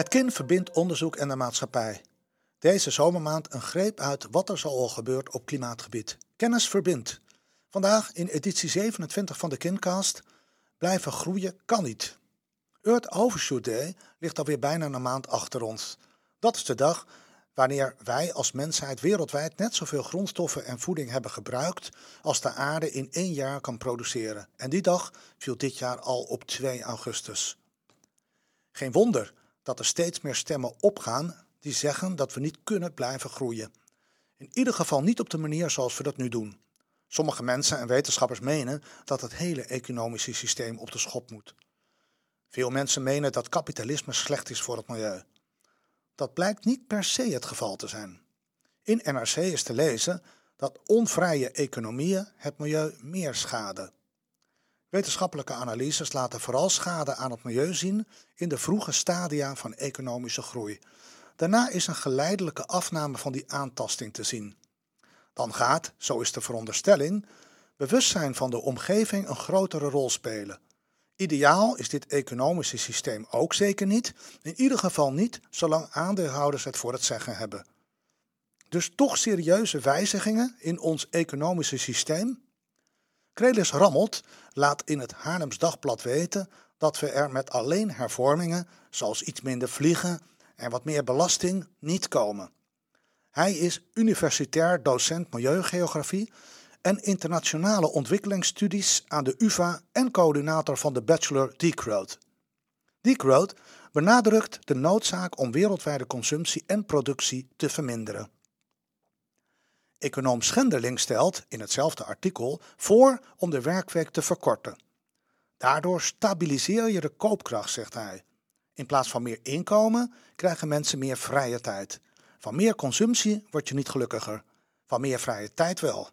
Het KIN verbindt onderzoek en de maatschappij. Deze zomermaand een greep uit wat er zo al gebeurt op klimaatgebied. Kennis verbindt. Vandaag in editie 27 van de KINcast. Blijven groeien kan niet. Earth Overshoot Day ligt alweer bijna een maand achter ons. Dat is de dag wanneer wij als mensheid wereldwijd net zoveel grondstoffen en voeding hebben gebruikt als de aarde in één jaar kan produceren. En die dag viel dit jaar al op 2 augustus. Geen wonder dat er steeds meer stemmen opgaan die zeggen dat we niet kunnen blijven groeien. In ieder geval niet op de manier zoals we dat nu doen. Sommige mensen en wetenschappers menen dat het hele economische systeem op de schop moet. Veel mensen menen dat kapitalisme slecht is voor het milieu. Dat blijkt niet per se het geval te zijn. In NRC is te lezen dat onvrije economieën het milieu meer schaden. Wetenschappelijke analyses laten vooral schade aan het milieu zien in de vroege stadia van economische groei. Daarna is een geleidelijke afname van die aantasting te zien. Dan gaat, zo is de veronderstelling, bewustzijn van de omgeving een grotere rol spelen. Ideaal is dit economische systeem ook zeker niet, in ieder geval niet zolang aandeelhouders het voor het zeggen hebben. Dus toch serieuze wijzigingen in ons economische systeem? Krelis Rammelt laat in het Haarlems Dagblad weten dat we er met alleen hervormingen, zoals iets minder vliegen en wat meer belasting, niet komen. Hij is universitair docent milieugeografie en internationale ontwikkelingsstudies aan de UvA en coördinator van de bachelor Degrowth. Degrowth benadrukt de noodzaak om wereldwijde consumptie en productie te verminderen. Econoom Schenderling stelt in hetzelfde artikel voor om de werkweek te verkorten. Daardoor stabiliseer je de koopkracht, zegt hij. In plaats van meer inkomen krijgen mensen meer vrije tijd. Van meer consumptie word je niet gelukkiger. Van meer vrije tijd wel.